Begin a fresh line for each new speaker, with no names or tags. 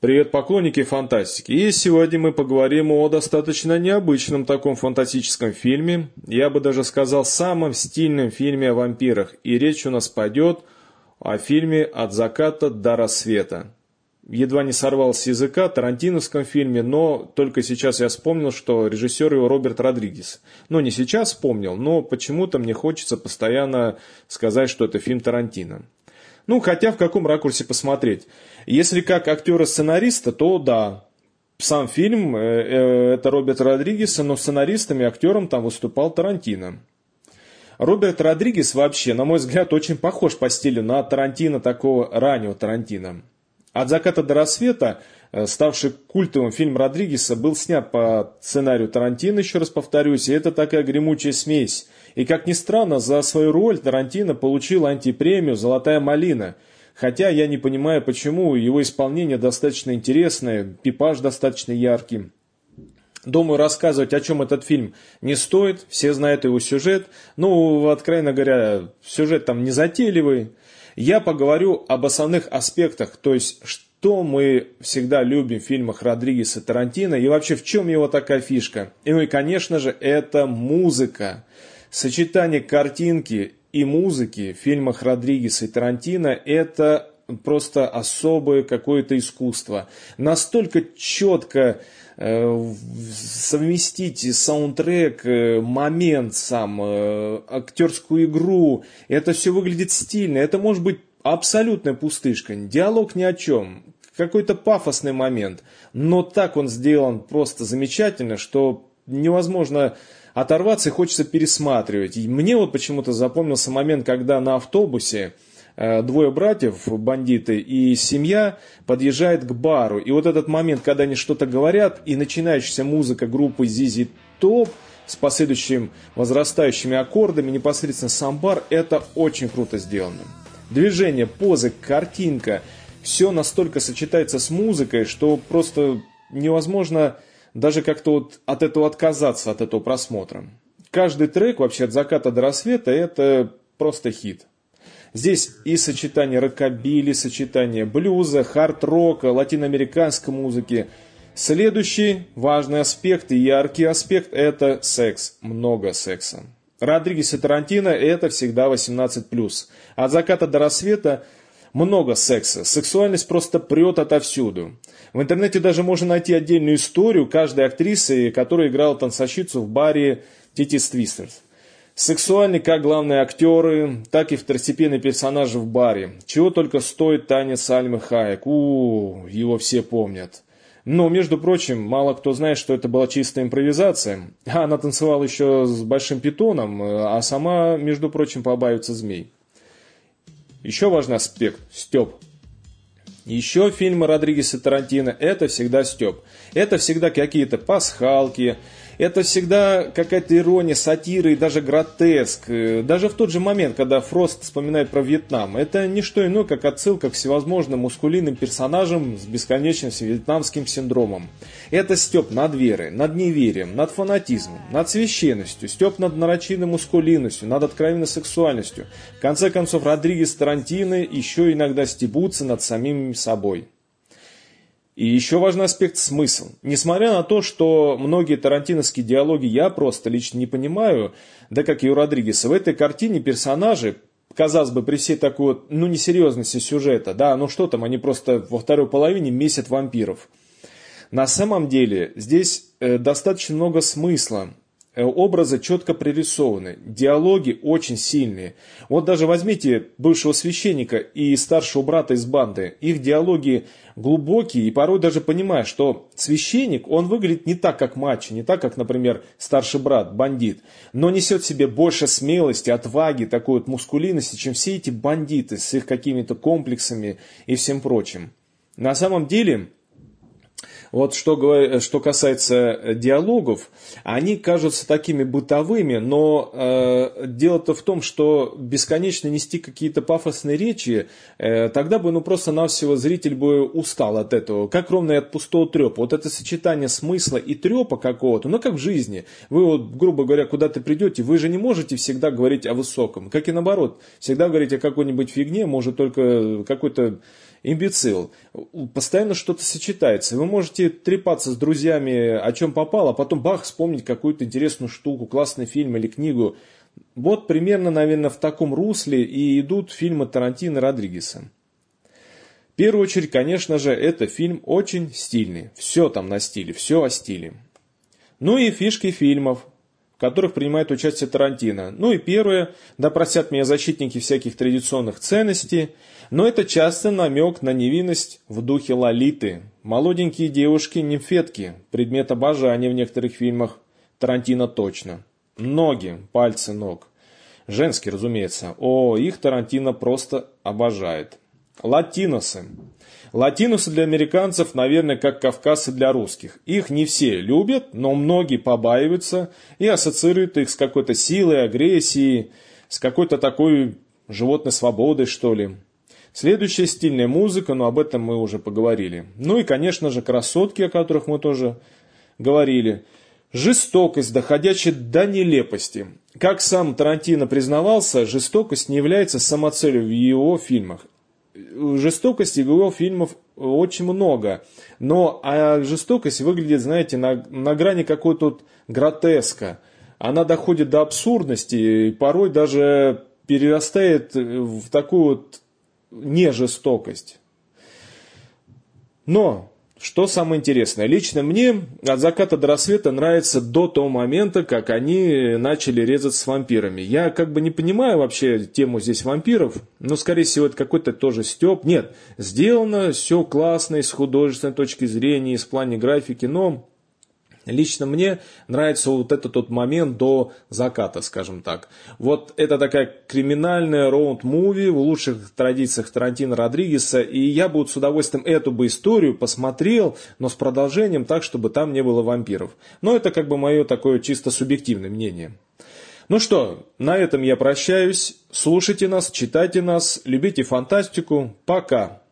Привет, поклонники фантастики. И сегодня мы поговорим о достаточно необычном таком фантастическом фильме, я бы даже сказал, самом стильном фильме о вампирах. И речь у нас пойдет о фильме «От заката до рассвета». Едва не сорвал с языка тарантиновском фильме, но только сейчас я вспомнил, что режиссер его Роберт Родригес. Ну, не сейчас вспомнил, но почему-то мне хочется постоянно сказать, что это фильм Тарантино. Ну, хотя в каком ракурсе посмотреть. Если как актера-сценариста, то да. Сам фильм э, э, это Роберт Родригес, но сценаристом и актером там выступал Тарантино. Роберт Родригес вообще, на мой взгляд, очень похож по стилю на Тарантино, такого раннего Тарантино. От заката до рассвета, ставший культовым фильм Родригеса, был снят по сценарию Тарантино, еще раз повторюсь, и это такая гремучая смесь. И как ни странно, за свою роль Тарантино получил антипремию «Золотая малина», хотя я не понимаю, почему его исполнение достаточно интересное, пипаж достаточно яркий. Думаю, рассказывать, о чем этот фильм не стоит, все знают его сюжет, ну, откровенно говоря, сюжет там не затейливый, я поговорю об основных аспектах, то есть что мы всегда любим в фильмах Родригеса Тарантино и вообще в чем его такая фишка. И ну и конечно же это музыка. Сочетание картинки и музыки в фильмах Родригеса и Тарантино это просто особое какое-то искусство. Настолько четко Э, совместить саундтрек, э, момент сам, э, актерскую игру. Это все выглядит стильно. Это может быть абсолютная пустышка. Диалог ни о чем. Какой-то пафосный момент. Но так он сделан просто замечательно, что невозможно оторваться и хочется пересматривать. И мне вот почему-то запомнился момент, когда на автобусе Э, двое братьев, бандиты, и семья подъезжает к бару. И вот этот момент, когда они что-то говорят, и начинающаяся музыка группы ZZ Top с последующими возрастающими аккордами, непосредственно сам бар, это очень круто сделано. Движение, позы, картинка, все настолько сочетается с музыкой, что просто невозможно даже как-то вот от этого отказаться, от этого просмотра. Каждый трек вообще от заката до рассвета это просто хит. Здесь и сочетание рокобили, сочетание блюза, хард-рока, латиноамериканской музыки. Следующий важный аспект и яркий аспект – это секс. Много секса. Родригес и Тарантино – это всегда 18+. От заката до рассвета много секса. Сексуальность просто прет отовсюду. В интернете даже можно найти отдельную историю каждой актрисы, которая играла танцовщицу в баре Титис Твистерс. Сексуальны как главные актеры, так и второстепенные персонажи в баре. Чего только стоит танец Альмы Хаек. у, его все помнят. Но, между прочим, мало кто знает, что это была чистая импровизация. Она танцевала еще с большим питоном, а сама, между прочим, побаивается змей. Еще важный аспект – Степ. Еще фильмы Родригеса Тарантино – это всегда Степ. Это всегда какие-то пасхалки, это всегда какая-то ирония, сатира и даже гротеск. Э, даже в тот же момент, когда Фрост вспоминает про Вьетнам, это не что иное, как отсылка к всевозможным мускулинным персонажам с бесконечным вьетнамским синдромом. Это степ над верой, над неверием, над фанатизмом, над священностью, степ над нарочиной мускулинностью, над откровенной сексуальностью. В конце концов, Родригес Тарантино еще иногда стебутся над самим собой. И еще важный аспект – смысл. Несмотря на то, что многие тарантиновские диалоги я просто лично не понимаю, да как и у Родригеса, в этой картине персонажи, казалось бы, при всей такой вот, ну, несерьезности сюжета, да, ну что там, они просто во второй половине месят вампиров. На самом деле здесь э, достаточно много смысла. Э, образы четко пририсованы, диалоги очень сильные. Вот даже возьмите бывшего священника и старшего брата из банды. Их диалоги глубокие, и порой даже понимаешь, что священник, он выглядит не так, как мачо, не так, как, например, старший брат, бандит, но несет в себе больше смелости, отваги, такой вот мускулинности, чем все эти бандиты с их какими-то комплексами и всем прочим. На самом деле, вот что, что касается э, диалогов, они кажутся такими бытовыми, но э, дело-то в том, что бесконечно нести какие-то пафосные речи, э, тогда бы ну просто-навсего зритель бы устал от этого, как ровно и от пустого трепа. Вот это сочетание смысла и трепа какого-то, ну как в жизни. Вы вот, грубо говоря, куда-то придете, вы же не можете всегда говорить о высоком, как и наоборот. Всегда говорить о какой-нибудь фигне может только какой-то имбецил. Постоянно что-то сочетается. Вы можете трепаться с друзьями, о чем попало, а потом бах, вспомнить какую-то интересную штуку, классный фильм или книгу. Вот примерно, наверное, в таком русле и идут фильмы Тарантино Родригеса. В первую очередь, конечно же, это фильм очень стильный. Все там на стиле, все о стиле. Ну и фишки фильмов, которых принимает участие Тарантино. Ну и первое, да меня защитники всяких традиционных ценностей, но это часто намек на невинность в духе Лолиты. Молоденькие девушки-нимфетки, предмет обожания в некоторых фильмах Тарантино точно. Ноги, пальцы ног. Женские, разумеется. О, их Тарантино просто обожает. Латиносы. Латинусы для американцев, наверное, как кавказцы для русских. Их не все любят, но многие побаиваются и ассоциируют их с какой-то силой, агрессией, с какой-то такой животной свободой, что ли. Следующая стильная музыка, но об этом мы уже поговорили. Ну и, конечно же, красотки, о которых мы тоже говорили. Жестокость, доходящая до нелепости. Как сам Тарантино признавался, жестокость не является самоцелью в его фильмах. Жестокости в его фильмах очень много, но а жестокость выглядит, знаете, на, на грани какой-то гротеска. Она доходит до абсурдности и порой даже перерастает в такую вот не жестокость. Но, что самое интересное, лично мне от заката до рассвета нравится до того момента, как они начали резать с вампирами. Я как бы не понимаю вообще тему здесь вампиров, но скорее всего это какой-то тоже степ. Нет, сделано все классно с художественной точки зрения, с плане графики, но Лично мне нравится вот этот тот момент до заката, скажем так. Вот это такая криминальная роунд-муви в лучших традициях Тарантино Родригеса, и я бы вот с удовольствием эту бы историю посмотрел, но с продолжением так, чтобы там не было вампиров. Но это как бы мое такое чисто субъективное мнение. Ну что, на этом я прощаюсь. Слушайте нас, читайте нас, любите фантастику. Пока.